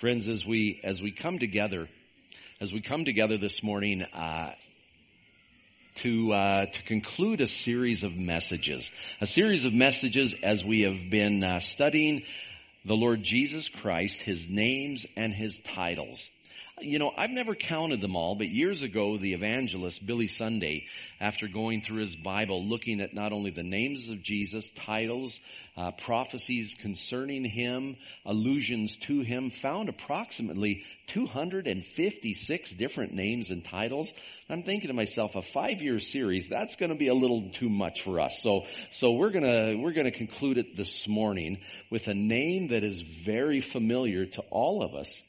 Friends, as we as we come together, as we come together this morning uh, to uh, to conclude a series of messages, a series of messages as we have been uh, studying the Lord Jesus Christ, His names and His titles. You know, I've never counted them all, but years ago, the evangelist Billy Sunday, after going through his Bible, looking at not only the names of Jesus, titles, uh, prophecies concerning him, allusions to him, found approximately 256 different names and titles. I'm thinking to myself, a five-year series, that's going to be a little too much for us. So, so we're to, we're to conclude it this morning with a name that is very familiar to all of us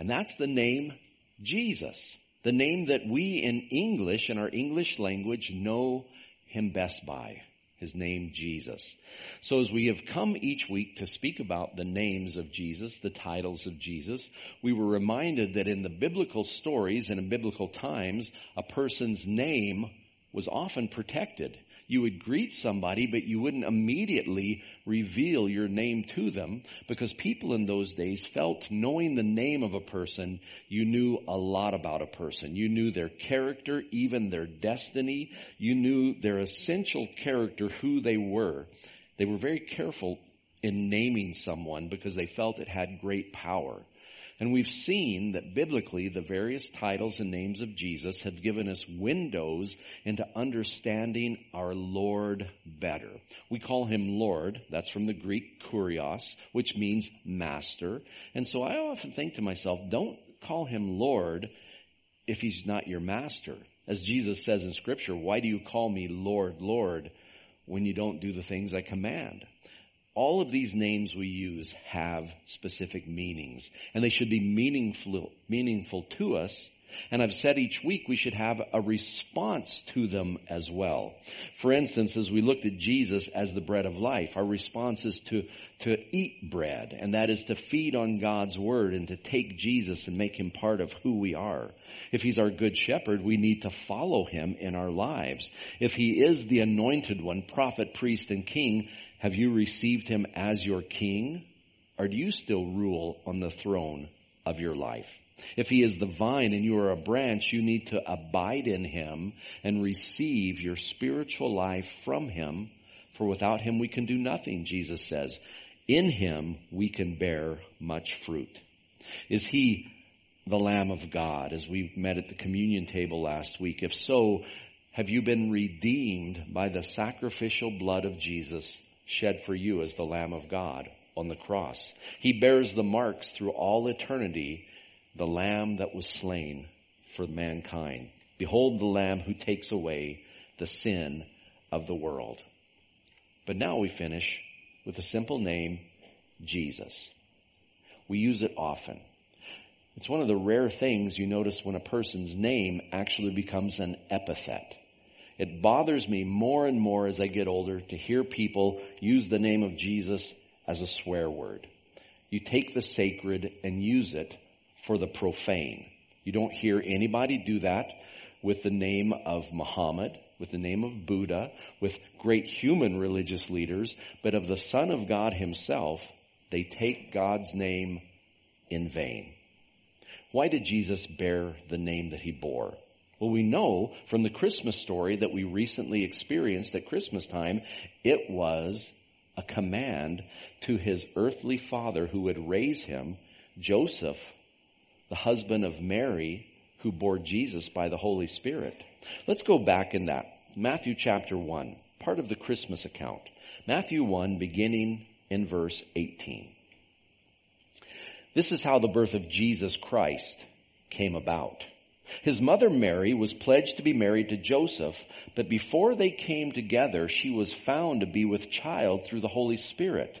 and that's the name Jesus. The name that we in English, in our English language, know him best by. His name, Jesus. So as we have come each week to speak about the names of Jesus, the titles of Jesus, we were reminded that in the biblical stories and in biblical times, a person's name was often protected you would greet somebody, but you wouldn't immediately reveal your name to them because people in those days felt knowing the name of a person, you knew a lot about a person. You knew their character, even their destiny. You knew their essential character, who they were. They were very careful in naming someone because they felt it had great power. And we've seen that biblically the various titles and names of Jesus have given us windows into understanding our Lord better. We call him Lord. That's from the Greek kurios, which means master. And so I often think to myself, don't call him Lord if he's not your master. As Jesus says in scripture, why do you call me Lord, Lord when you don't do the things I command? All of these names we use have specific meanings, and they should be meaningful, meaningful to us. And I've said each week we should have a response to them as well. For instance, as we looked at Jesus as the bread of life, our response is to, to eat bread, and that is to feed on God's word and to take Jesus and make him part of who we are. If he's our good shepherd, we need to follow him in our lives. If he is the anointed one, prophet, priest, and king, have you received him as your king? Or do you still rule on the throne of your life? If he is the vine and you are a branch, you need to abide in him and receive your spiritual life from him. For without him we can do nothing, Jesus says. In him we can bear much fruit. Is he the Lamb of God as we met at the communion table last week? If so, have you been redeemed by the sacrificial blood of Jesus shed for you as the Lamb of God on the cross. He bears the marks through all eternity, the Lamb that was slain for mankind. Behold the Lamb who takes away the sin of the world. But now we finish with a simple name, Jesus. We use it often. It's one of the rare things you notice when a person's name actually becomes an epithet. It bothers me more and more as I get older to hear people use the name of Jesus as a swear word. You take the sacred and use it for the profane. You don't hear anybody do that with the name of Muhammad, with the name of Buddha, with great human religious leaders, but of the Son of God himself, they take God's name in vain. Why did Jesus bear the name that he bore? Well, we know from the Christmas story that we recently experienced at Christmas time, it was a command to his earthly father who would raise him, Joseph, the husband of Mary, who bore Jesus by the Holy Spirit. Let's go back in that. Matthew chapter 1, part of the Christmas account. Matthew 1, beginning in verse 18. This is how the birth of Jesus Christ came about. His mother Mary was pledged to be married to Joseph, but before they came together, she was found to be with child through the Holy Spirit.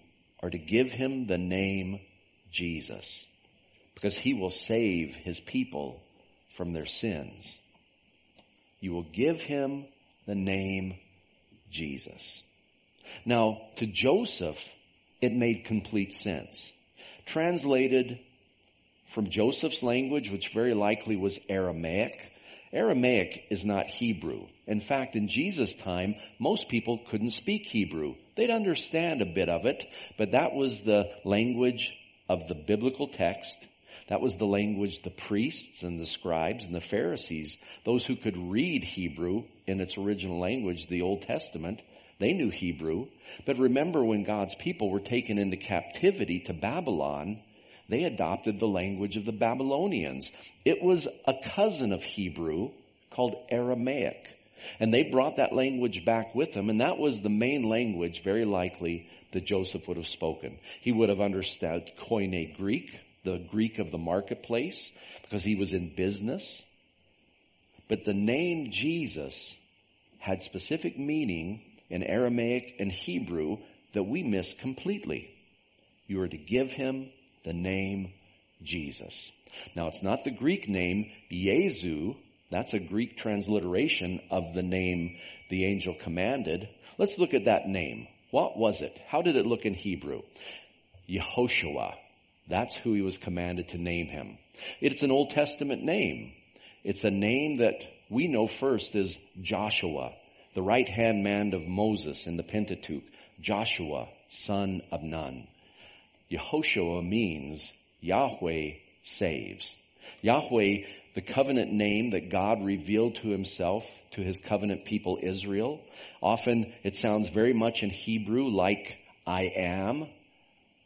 are to give him the name Jesus, because he will save his people from their sins. You will give him the name Jesus. Now, to Joseph, it made complete sense. Translated from Joseph's language, which very likely was Aramaic, Aramaic is not Hebrew. In fact, in Jesus' time, most people couldn't speak Hebrew. They'd understand a bit of it, but that was the language of the biblical text. That was the language the priests and the scribes and the Pharisees, those who could read Hebrew in its original language, the Old Testament, they knew Hebrew. But remember when God's people were taken into captivity to Babylon, they adopted the language of the Babylonians. It was a cousin of Hebrew called Aramaic. And they brought that language back with them, and that was the main language, very likely, that Joseph would have spoken. He would have understood Koine Greek, the Greek of the marketplace, because he was in business. But the name Jesus had specific meaning in Aramaic and Hebrew that we miss completely. You are to give him the name Jesus. Now it's not the Greek name Yezu. That's a Greek transliteration of the name the angel commanded. Let's look at that name. What was it? How did it look in Hebrew? Yehoshua. That's who he was commanded to name him. It's an Old Testament name. It's a name that we know first as Joshua, the right hand man of Moses in the Pentateuch. Joshua, son of Nun. Yehoshua means Yahweh saves. Yahweh, the covenant name that God revealed to himself to his covenant people Israel. Often it sounds very much in Hebrew like I am.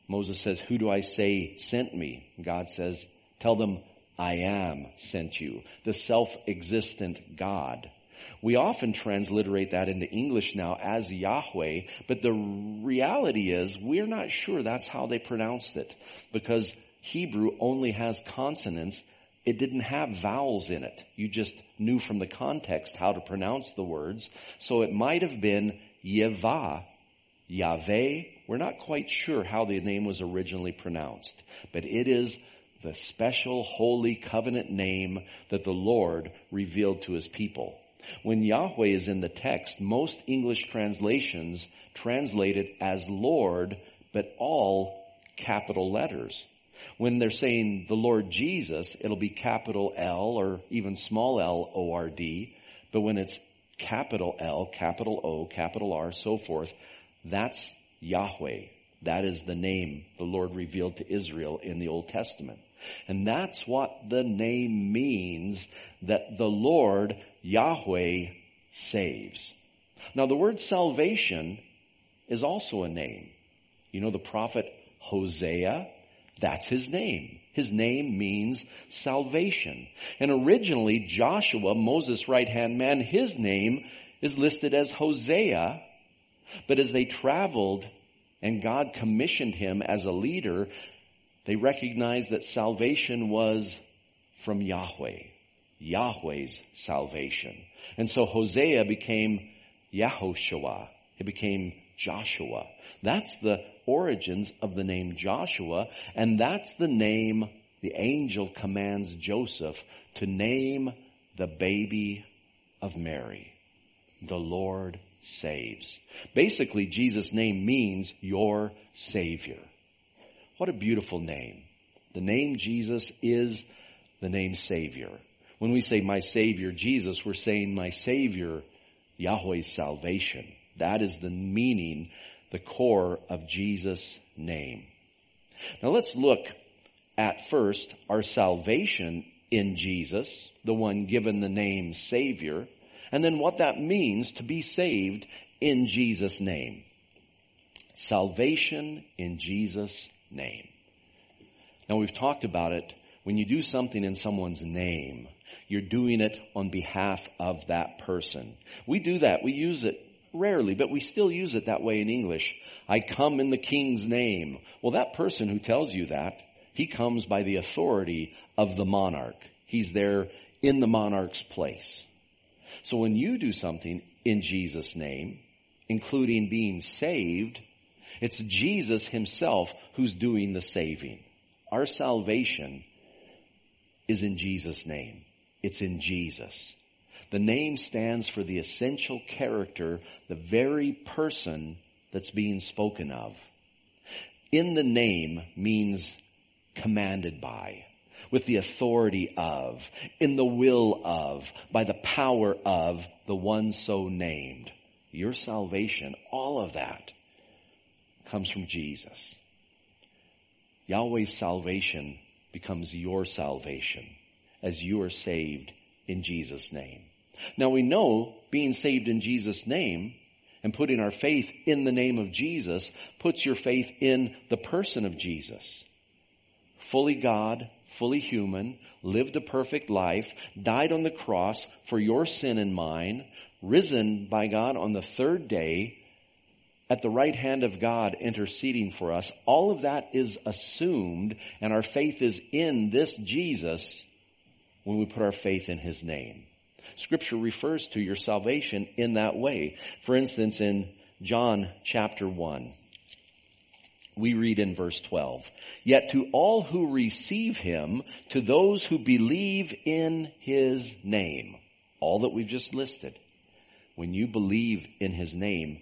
Moses says, who do I say sent me? God says, tell them I am sent you. The self-existent God. We often transliterate that into English now as Yahweh, but the reality is we're not sure that's how they pronounced it because Hebrew only has consonants. It didn't have vowels in it. You just knew from the context how to pronounce the words. So it might have been Yevah, Yahweh. We're not quite sure how the name was originally pronounced, but it is the special holy covenant name that the Lord revealed to his people. When Yahweh is in the text, most English translations translate it as Lord, but all capital letters. When they're saying the Lord Jesus, it'll be capital L or even small l O R D. But when it's capital L, capital O, capital R, so forth, that's Yahweh. That is the name the Lord revealed to Israel in the Old Testament. And that's what the name means that the Lord Yahweh saves. Now the word salvation is also a name. You know the prophet Hosea? That's his name. His name means salvation. And originally Joshua, Moses' right hand man, his name is listed as Hosea. But as they traveled and God commissioned him as a leader, they recognized that salvation was from Yahweh. Yahweh's salvation. And so Hosea became Yahoshua. He became Joshua. That's the origins of the name Joshua, and that's the name the angel commands Joseph to name the baby of Mary. The Lord saves. Basically, Jesus' name means your Savior. What a beautiful name. The name Jesus is the name Savior. When we say my Savior Jesus, we're saying my Savior, Yahweh's salvation. That is the meaning, the core of Jesus' name. Now let's look at first our salvation in Jesus, the one given the name Savior, and then what that means to be saved in Jesus' name. Salvation in Jesus' name. Now we've talked about it. When you do something in someone's name, you're doing it on behalf of that person. We do that. We use it rarely, but we still use it that way in English. I come in the king's name. Well, that person who tells you that, he comes by the authority of the monarch. He's there in the monarch's place. So when you do something in Jesus' name, including being saved, it's Jesus himself who's doing the saving. Our salvation is in Jesus' name. It's in Jesus. The name stands for the essential character, the very person that's being spoken of. In the name means commanded by, with the authority of, in the will of, by the power of the one so named. Your salvation, all of that comes from Jesus. Yahweh's salvation becomes your salvation as you are saved in Jesus' name. Now we know being saved in Jesus' name and putting our faith in the name of Jesus puts your faith in the person of Jesus. Fully God, fully human, lived a perfect life, died on the cross for your sin and mine, risen by God on the third day, at the right hand of God interceding for us. All of that is assumed and our faith is in this Jesus when we put our faith in His name. Scripture refers to your salvation in that way. For instance, in John chapter 1, we read in verse 12, Yet to all who receive him, to those who believe in his name, all that we've just listed, when you believe in his name,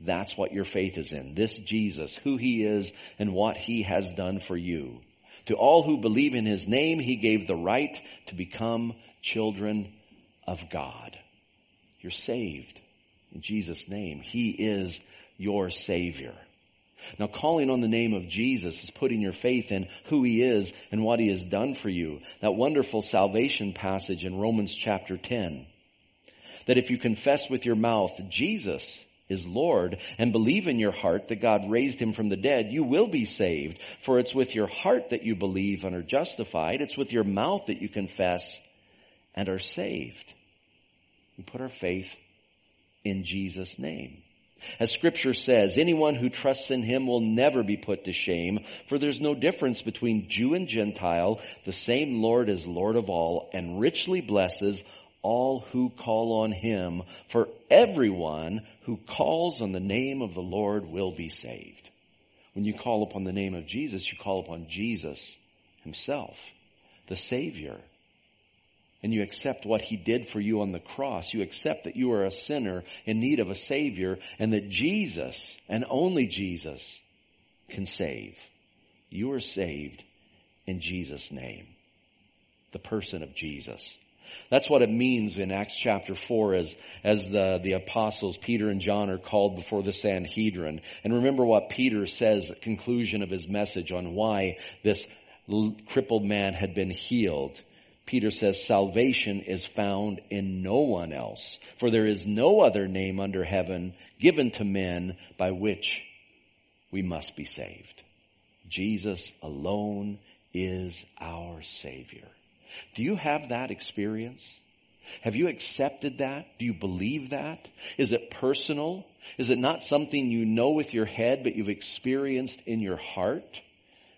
that's what your faith is in. This Jesus, who he is and what he has done for you. To all who believe in his name, he gave the right to become children of God. You're saved in Jesus' name. He is your Savior. Now calling on the name of Jesus is putting your faith in who He is and what He has done for you. That wonderful salvation passage in Romans chapter 10. That if you confess with your mouth Jesus is Lord and believe in your heart that God raised Him from the dead, you will be saved. For it's with your heart that you believe and are justified. It's with your mouth that you confess and are saved. We put our faith in Jesus' name. As scripture says, anyone who trusts in him will never be put to shame, for there's no difference between Jew and Gentile. The same Lord is Lord of all and richly blesses all who call on him, for everyone who calls on the name of the Lord will be saved. When you call upon the name of Jesus, you call upon Jesus himself, the Savior, and you accept what he did for you on the cross, you accept that you are a sinner in need of a savior and that Jesus and only Jesus can save. You are saved in Jesus' name. The person of Jesus. That's what it means in Acts chapter 4 as, as the, the apostles Peter and John are called before the Sanhedrin. And remember what Peter says at conclusion of his message on why this crippled man had been healed. Peter says salvation is found in no one else, for there is no other name under heaven given to men by which we must be saved. Jesus alone is our Savior. Do you have that experience? Have you accepted that? Do you believe that? Is it personal? Is it not something you know with your head but you've experienced in your heart?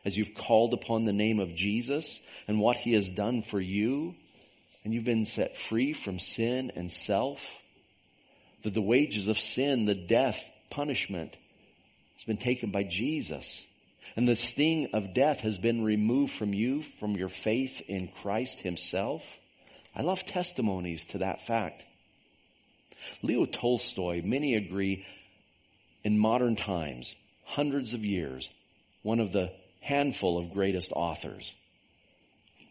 As you've called upon the name of Jesus and what he has done for you, and you've been set free from sin and self, that the wages of sin, the death, punishment, has been taken by Jesus. And the sting of death has been removed from you, from your faith in Christ himself. I love testimonies to that fact. Leo Tolstoy, many agree, in modern times, hundreds of years, one of the handful of greatest authors.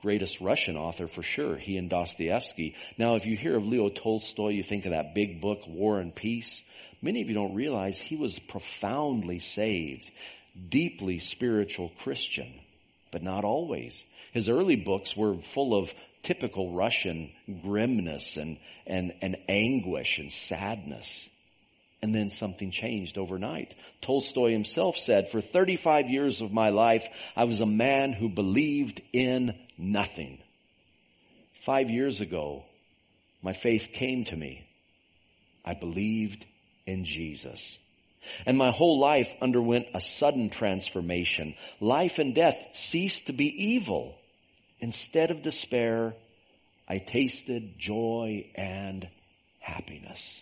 Greatest Russian author for sure, he and Dostoevsky. Now, if you hear of Leo Tolstoy, you think of that big book, War and Peace. Many of you don't realize he was profoundly saved, deeply spiritual Christian, but not always. His early books were full of typical Russian grimness and, and, and anguish and sadness. And then something changed overnight. Tolstoy himself said, for 35 years of my life, I was a man who believed in nothing. Five years ago, my faith came to me. I believed in Jesus. And my whole life underwent a sudden transformation. Life and death ceased to be evil. Instead of despair, I tasted joy and happiness.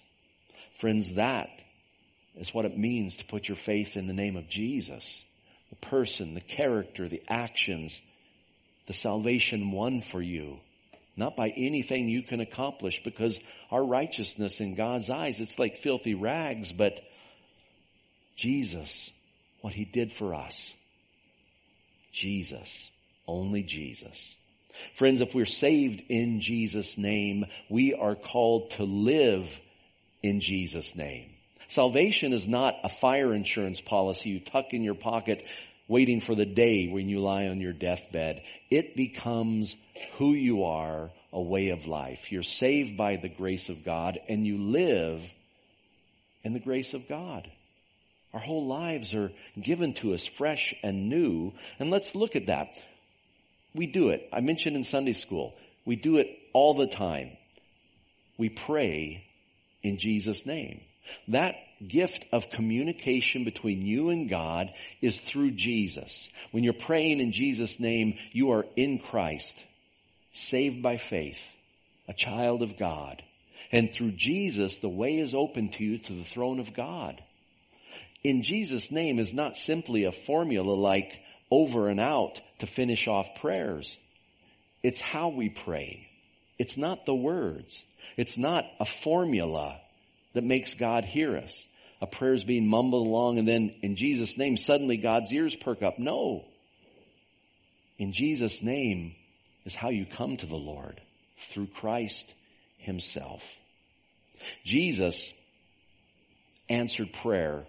Friends, that is what it means to put your faith in the name of Jesus. The person, the character, the actions, the salvation won for you. Not by anything you can accomplish because our righteousness in God's eyes, it's like filthy rags, but Jesus, what he did for us. Jesus. Only Jesus. Friends, if we're saved in Jesus' name, we are called to live in Jesus' name. Salvation is not a fire insurance policy you tuck in your pocket waiting for the day when you lie on your deathbed. It becomes who you are, a way of life. You're saved by the grace of God and you live in the grace of God. Our whole lives are given to us fresh and new. And let's look at that. We do it. I mentioned in Sunday school. We do it all the time. We pray in Jesus' name. That gift of communication between you and God is through Jesus. When you're praying in Jesus' name, you are in Christ, saved by faith, a child of God. And through Jesus, the way is open to you to the throne of God. In Jesus' name is not simply a formula like over and out to finish off prayers. It's how we pray. It's not the words. It's not a formula that makes God hear us. A prayer is being mumbled along and then in Jesus' name suddenly God's ears perk up. No. In Jesus' name is how you come to the Lord through Christ himself. Jesus answered prayer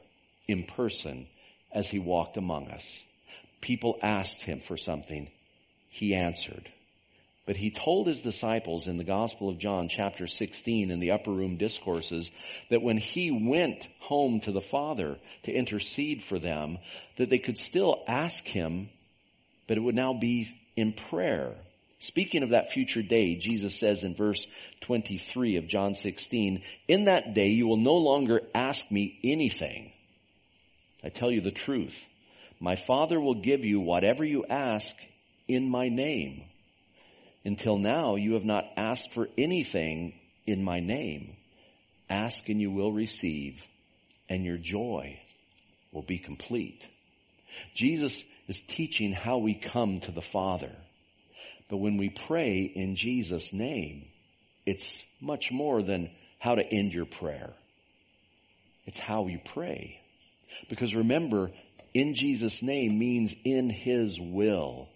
in person as he walked among us. People asked him for something. He answered. But he told his disciples in the Gospel of John, chapter 16, in the upper room discourses, that when he went home to the Father to intercede for them, that they could still ask him, but it would now be in prayer. Speaking of that future day, Jesus says in verse 23 of John 16, In that day you will no longer ask me anything. I tell you the truth. My Father will give you whatever you ask in my name. Until now, you have not asked for anything in my name. Ask and you will receive, and your joy will be complete. Jesus is teaching how we come to the Father. But when we pray in Jesus' name, it's much more than how to end your prayer. It's how you pray. Because remember, in Jesus' name means in His will.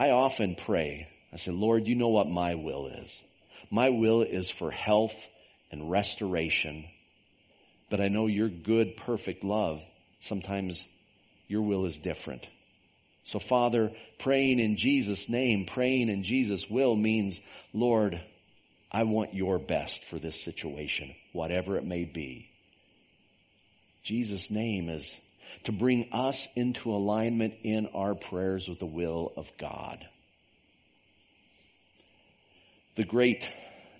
I often pray I said, Lord, you know what my will is. My will is for health and restoration. But I know your good, perfect love, sometimes your will is different. So Father, praying in Jesus' name, praying in Jesus' will means, Lord, I want your best for this situation, whatever it may be. Jesus' name is to bring us into alignment in our prayers with the will of God. The great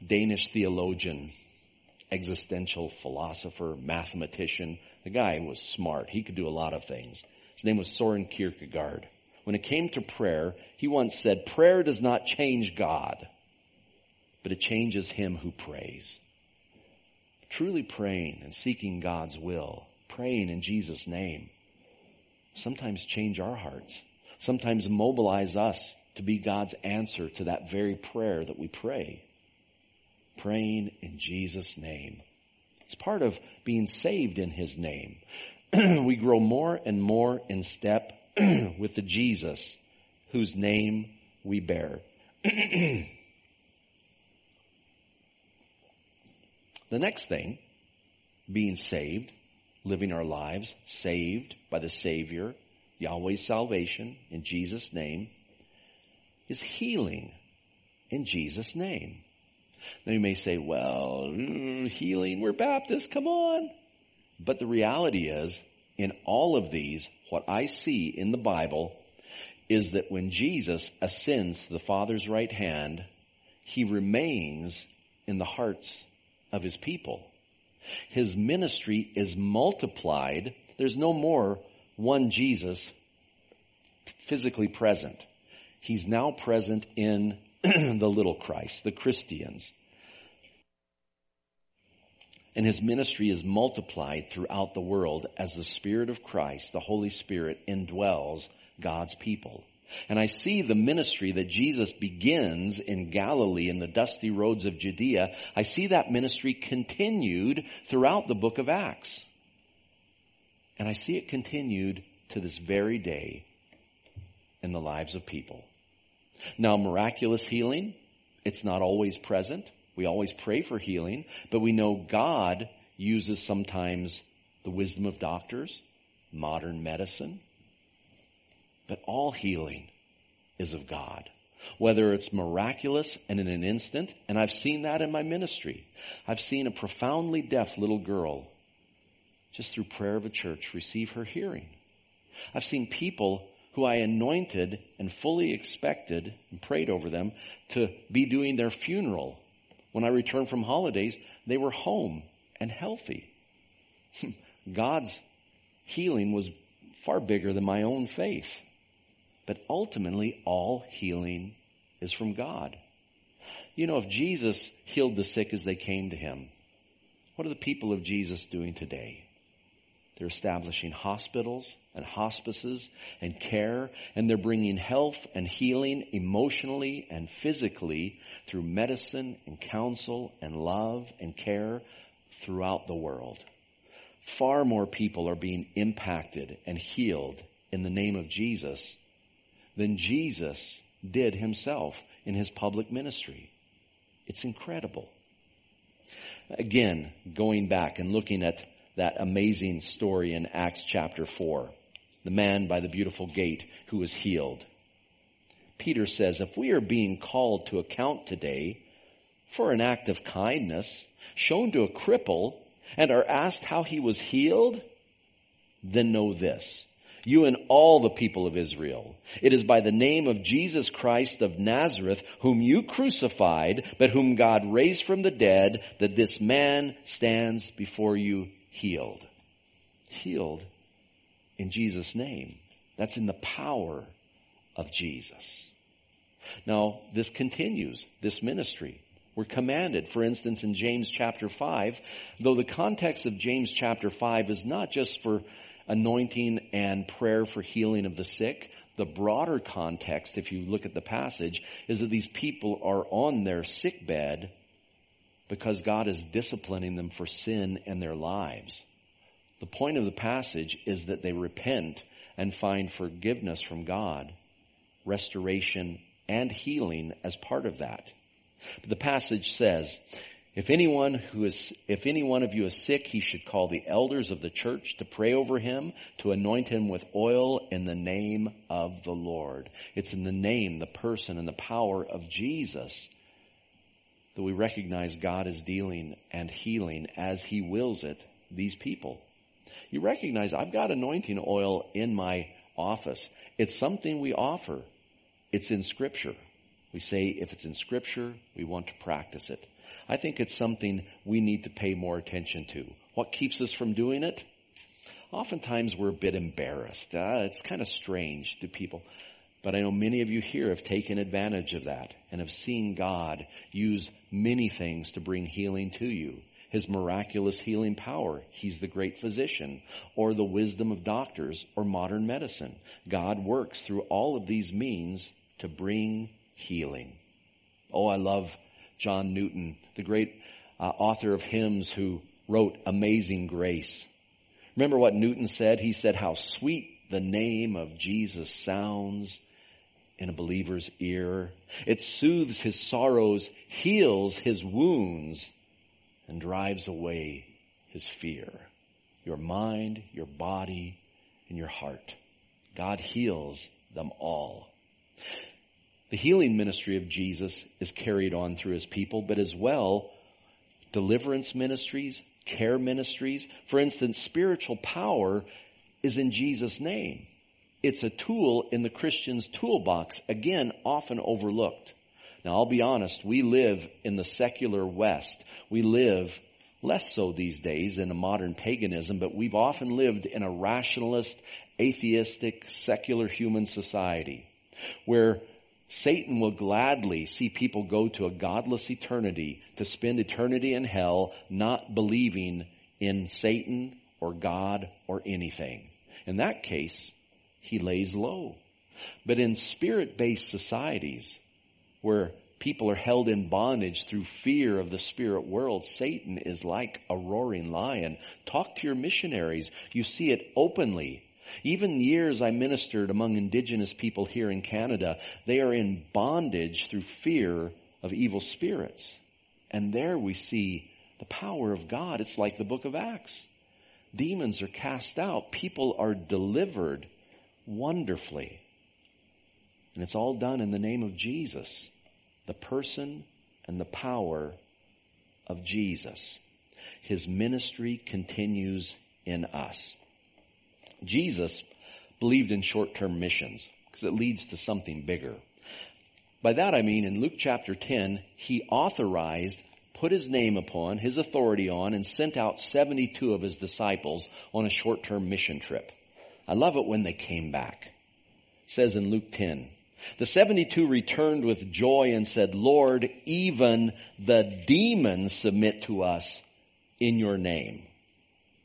Danish theologian, existential philosopher, mathematician, the guy was smart. He could do a lot of things. His name was Soren Kierkegaard. When it came to prayer, he once said, prayer does not change God, but it changes him who prays. Truly praying and seeking God's will, praying in Jesus' name, sometimes change our hearts, sometimes mobilize us to be God's answer to that very prayer that we pray. Praying in Jesus' name. It's part of being saved in His name. we grow more and more in step with the Jesus whose name we bear. the next thing, being saved, living our lives, saved by the Savior, Yahweh's salvation in Jesus' name, is healing in Jesus' name. Now you may say, well, healing, we're Baptists, come on. But the reality is, in all of these, what I see in the Bible is that when Jesus ascends to the Father's right hand, he remains in the hearts of his people. His ministry is multiplied. There's no more one Jesus physically present. He's now present in the little Christ, the Christians. And his ministry is multiplied throughout the world as the Spirit of Christ, the Holy Spirit, indwells God's people. And I see the ministry that Jesus begins in Galilee in the dusty roads of Judea. I see that ministry continued throughout the book of Acts. And I see it continued to this very day in the lives of people. Now, miraculous healing, it's not always present. We always pray for healing, but we know God uses sometimes the wisdom of doctors, modern medicine, but all healing is of God. Whether it's miraculous and in an instant, and I've seen that in my ministry. I've seen a profoundly deaf little girl, just through prayer of a church, receive her hearing. I've seen people who I anointed and fully expected and prayed over them to be doing their funeral. When I returned from holidays, they were home and healthy. God's healing was far bigger than my own faith. But ultimately, all healing is from God. You know, if Jesus healed the sick as they came to him, what are the people of Jesus doing today? They're establishing hospitals and hospices and care, and they're bringing health and healing emotionally and physically through medicine and counsel and love and care throughout the world. Far more people are being impacted and healed in the name of Jesus than Jesus did himself in his public ministry. It's incredible. Again, going back and looking at that amazing story in Acts chapter 4, the man by the beautiful gate who was healed. Peter says, if we are being called to account today for an act of kindness shown to a cripple and are asked how he was healed, then know this you and all the people of Israel. It is by the name of Jesus Christ of Nazareth, whom you crucified, but whom God raised from the dead, that this man stands before you healed. Healed in Jesus' name. That's in the power of Jesus. Now, this continues, this ministry. We're commanded, for instance, in James chapter 5, though the context of James chapter 5 is not just for anointing and prayer for healing of the sick. The broader context, if you look at the passage, is that these people are on their sick bed because God is disciplining them for sin in their lives. The point of the passage is that they repent and find forgiveness from God, restoration, and healing as part of that. But the passage says, if anyone who is, if any one of you is sick, he should call the elders of the church to pray over him, to anoint him with oil in the name of the Lord. It's in the name, the person, and the power of Jesus that we recognize God is dealing and healing as he wills it these people. You recognize I've got anointing oil in my office. It's something we offer. It's in scripture. We say if it's in scripture, we want to practice it. I think it's something we need to pay more attention to. What keeps us from doing it? Oftentimes we're a bit embarrassed. Uh, it's kind of strange to people. But I know many of you here have taken advantage of that and have seen God use many things to bring healing to you. His miraculous healing power. He's the great physician or the wisdom of doctors or modern medicine. God works through all of these means to bring healing. Oh, I love John Newton, the great uh, author of hymns who wrote Amazing Grace. Remember what Newton said? He said, How sweet the name of Jesus sounds in a believer's ear. It soothes his sorrows, heals his wounds, and drives away his fear. Your mind, your body, and your heart. God heals them all. The healing ministry of Jesus is carried on through his people, but as well, deliverance ministries, care ministries. For instance, spiritual power is in Jesus' name. It's a tool in the Christian's toolbox, again, often overlooked. Now, I'll be honest, we live in the secular West. We live less so these days in a modern paganism, but we've often lived in a rationalist, atheistic, secular human society where Satan will gladly see people go to a godless eternity to spend eternity in hell not believing in Satan or God or anything. In that case, he lays low. But in spirit-based societies where people are held in bondage through fear of the spirit world, Satan is like a roaring lion. Talk to your missionaries. You see it openly. Even years I ministered among indigenous people here in Canada, they are in bondage through fear of evil spirits. And there we see the power of God. It's like the book of Acts. Demons are cast out. People are delivered wonderfully. And it's all done in the name of Jesus, the person and the power of Jesus. His ministry continues in us. Jesus believed in short-term missions because it leads to something bigger. By that I mean in Luke chapter 10, he authorized, put his name upon, his authority on, and sent out 72 of his disciples on a short-term mission trip. I love it when they came back. It says in Luke 10, the 72 returned with joy and said, Lord, even the demons submit to us in your name.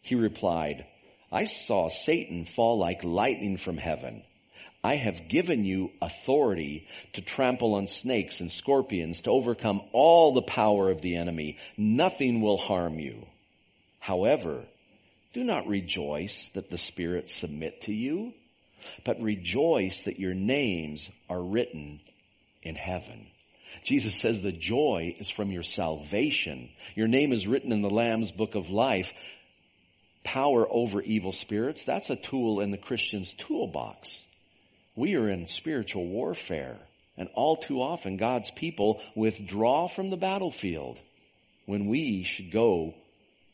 He replied, I saw Satan fall like lightning from heaven. I have given you authority to trample on snakes and scorpions, to overcome all the power of the enemy. Nothing will harm you. However, do not rejoice that the spirits submit to you, but rejoice that your names are written in heaven. Jesus says the joy is from your salvation. Your name is written in the Lamb's book of life. Power over evil spirits, that's a tool in the Christian's toolbox. We are in spiritual warfare, and all too often God's people withdraw from the battlefield when we should go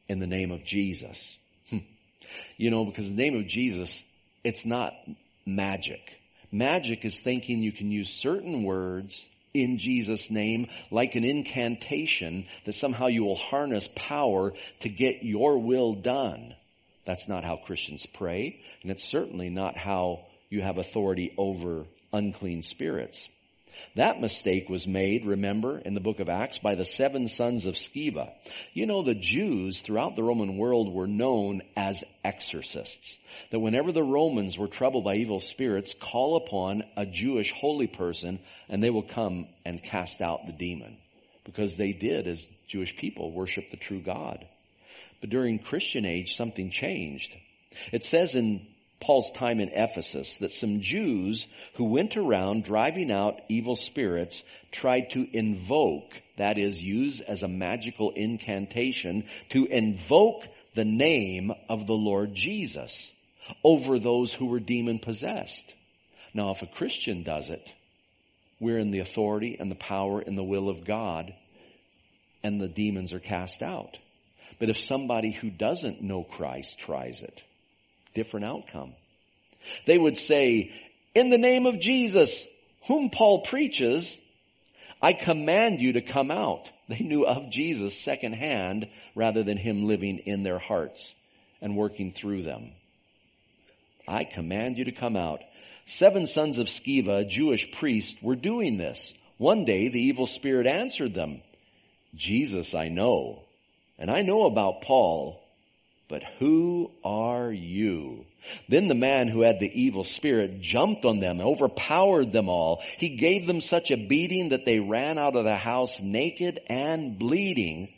in the name of Jesus. You know, because the name of Jesus, it's not magic. Magic is thinking you can use certain words in Jesus' name like an incantation that somehow you will harness power to get your will done. That's not how Christians pray, and it's certainly not how you have authority over unclean spirits. That mistake was made, remember, in the book of Acts by the seven sons of Sceva. You know, the Jews throughout the Roman world were known as exorcists. That whenever the Romans were troubled by evil spirits, call upon a Jewish holy person and they will come and cast out the demon. Because they did, as Jewish people, worship the true God. But during Christian age, something changed. It says in Paul's time in Ephesus that some Jews who went around driving out evil spirits tried to invoke, that is, use as a magical incantation, to invoke the name of the Lord Jesus over those who were demon possessed. Now, if a Christian does it, we're in the authority and the power and the will of God, and the demons are cast out. But if somebody who doesn't know Christ tries it, different outcome. They would say, in the name of Jesus, whom Paul preaches, I command you to come out. They knew of Jesus secondhand rather than him living in their hearts and working through them. I command you to come out. Seven sons of Sceva, a Jewish priest, were doing this. One day the evil spirit answered them, Jesus I know, and I know about Paul, but who are you? Then the man who had the evil spirit jumped on them, and overpowered them all. He gave them such a beating that they ran out of the house naked and bleeding.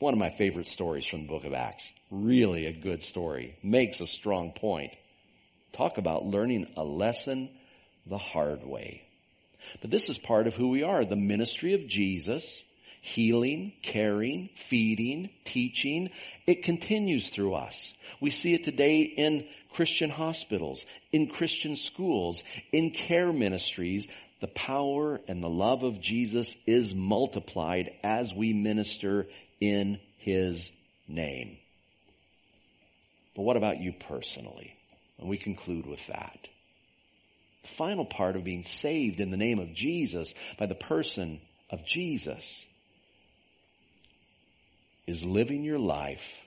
One of my favorite stories from the book of Acts. Really a good story. Makes a strong point. Talk about learning a lesson the hard way. But this is part of who we are. The ministry of Jesus healing, caring, feeding, teaching. It continues through us. We see it today in Christian hospitals, in Christian schools, in care ministries. The power and the love of Jesus is multiplied as we minister in His name. But what about you personally? And we conclude with that. The final part of being saved in the name of Jesus by the person of Jesus is living your life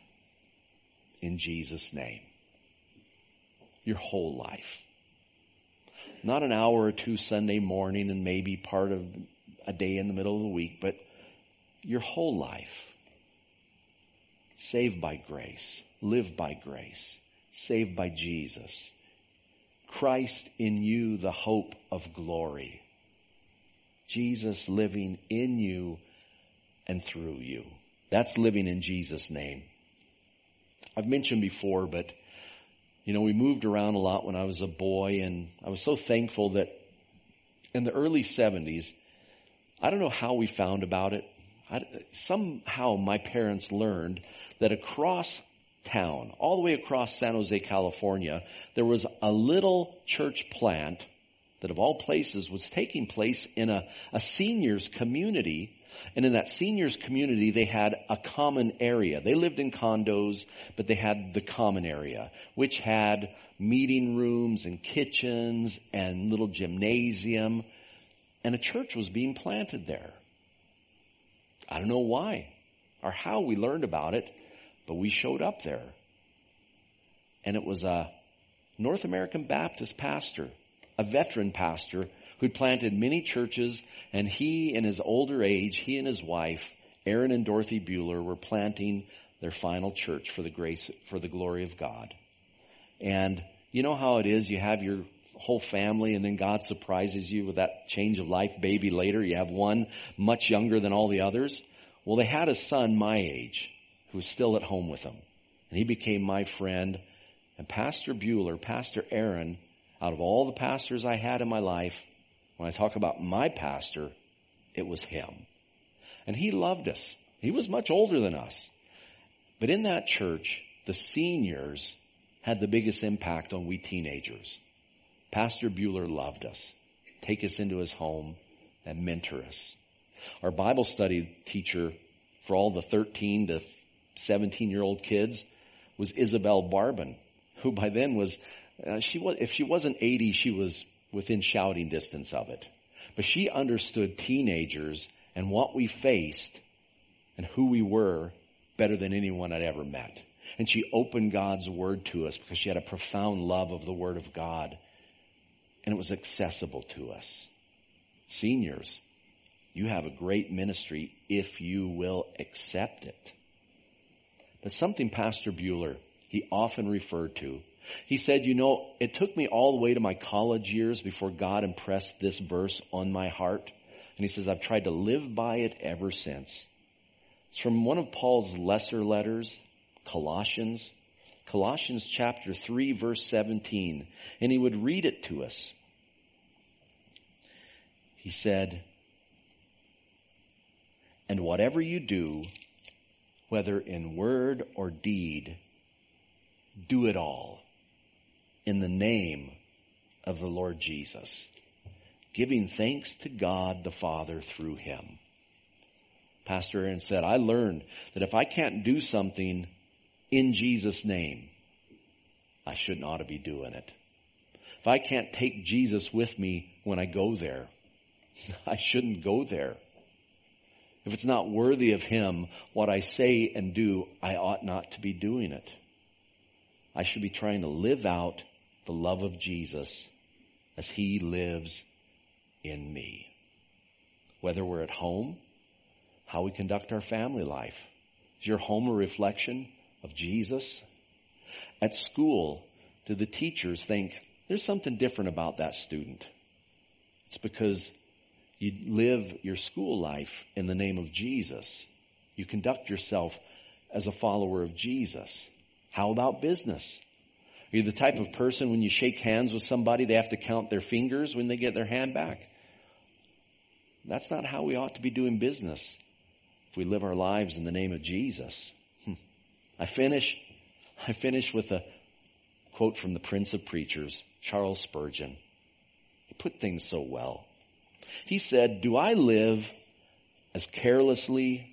in Jesus' name. Your whole life. Not an hour or two Sunday morning and maybe part of a day in the middle of the week, but your whole life. Saved by grace. Live by grace. Saved by Jesus. Christ in you, the hope of glory. Jesus living in you and through you. That's living in Jesus' name. I've mentioned before, but you know, we moved around a lot when I was a boy and I was so thankful that in the early 70s, I don't know how we found about it. I, somehow my parents learned that across town, all the way across San Jose, California, there was a little church plant that of all places was taking place in a, a seniors community. And in that seniors community, they had a common area. They lived in condos, but they had the common area, which had meeting rooms and kitchens and little gymnasium. And a church was being planted there. I don't know why or how we learned about it, but we showed up there. And it was a North American Baptist pastor, a veteran pastor who'd planted many churches, and he, in his older age, he and his wife, Aaron and Dorothy Bueller, were planting their final church for the grace, for the glory of God. And you know how it is, you have your whole family and then God surprises you with that change of life baby later. You have one much younger than all the others. Well, they had a son my age who was still at home with them. And he became my friend. And Pastor Bueller, Pastor Aaron, out of all the pastors I had in my life, when I talk about my pastor, it was him. And he loved us. He was much older than us. But in that church, the seniors had the biggest impact on we teenagers. Pastor Bueller loved us, take us into his home, and mentor us. Our Bible study teacher for all the 13 to 17 year old kids was Isabel Barban, who by then was, uh, she was, if she wasn't 80, she was within shouting distance of it. But she understood teenagers and what we faced and who we were better than anyone I'd ever met. And she opened God's Word to us because she had a profound love of the Word of God. And it was accessible to us. Seniors, you have a great ministry if you will accept it. But something Pastor Bueller, he often referred to. He said, you know, it took me all the way to my college years before God impressed this verse on my heart. And he says, I've tried to live by it ever since. It's from one of Paul's lesser letters, Colossians. Colossians chapter 3 verse 17. And he would read it to us. He said, and whatever you do, whether in word or deed, do it all in the name of the Lord Jesus, giving thanks to God the Father through him. Pastor Aaron said, I learned that if I can't do something in Jesus' name, I shouldn't ought to be doing it. If I can't take Jesus with me when I go there, I shouldn't go there. If it's not worthy of Him, what I say and do, I ought not to be doing it. I should be trying to live out the love of Jesus as He lives in me. Whether we're at home, how we conduct our family life. Is your home a reflection of Jesus? At school, do the teachers think there's something different about that student? It's because you live your school life in the name of Jesus. You conduct yourself as a follower of Jesus. How about business? Are you the type of person when you shake hands with somebody, they have to count their fingers when they get their hand back? That's not how we ought to be doing business if we live our lives in the name of Jesus. I finish, I finish with a quote from the Prince of Preachers, Charles Spurgeon. He put things so well. He said, Do I live as carelessly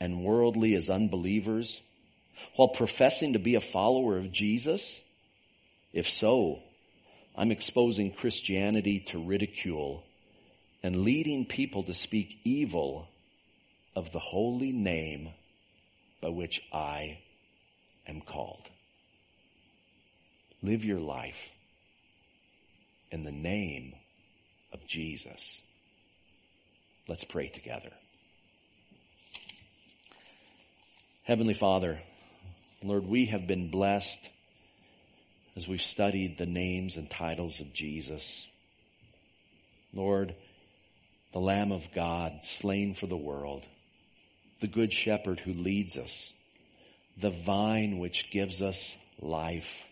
and worldly as unbelievers while professing to be a follower of Jesus? If so, I'm exposing Christianity to ridicule and leading people to speak evil of the holy name by which I am called. Live your life in the name of Jesus. Let's pray together. Heavenly Father, Lord, we have been blessed as we've studied the names and titles of Jesus. Lord, the Lamb of God slain for the world, the Good Shepherd who leads us, the vine which gives us life,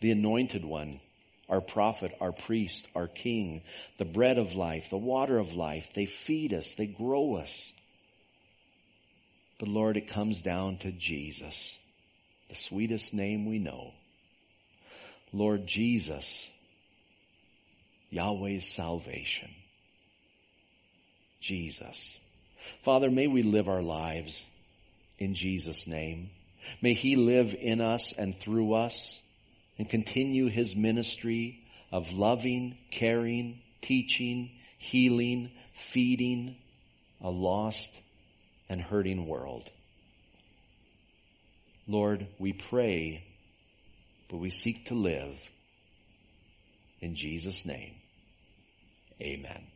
the Anointed One, our prophet, our priest, our king, the bread of life, the water of life. They feed us, they grow us. But Lord, it comes down to Jesus, the sweetest name we know. Lord Jesus, Yahweh's salvation. Jesus. Father, may we live our lives in Jesus' name. May He live in us and through us and continue His ministry of loving, caring, teaching, healing, feeding a lost and hurting world. Lord, we pray, but we seek to live in Jesus' name. Amen.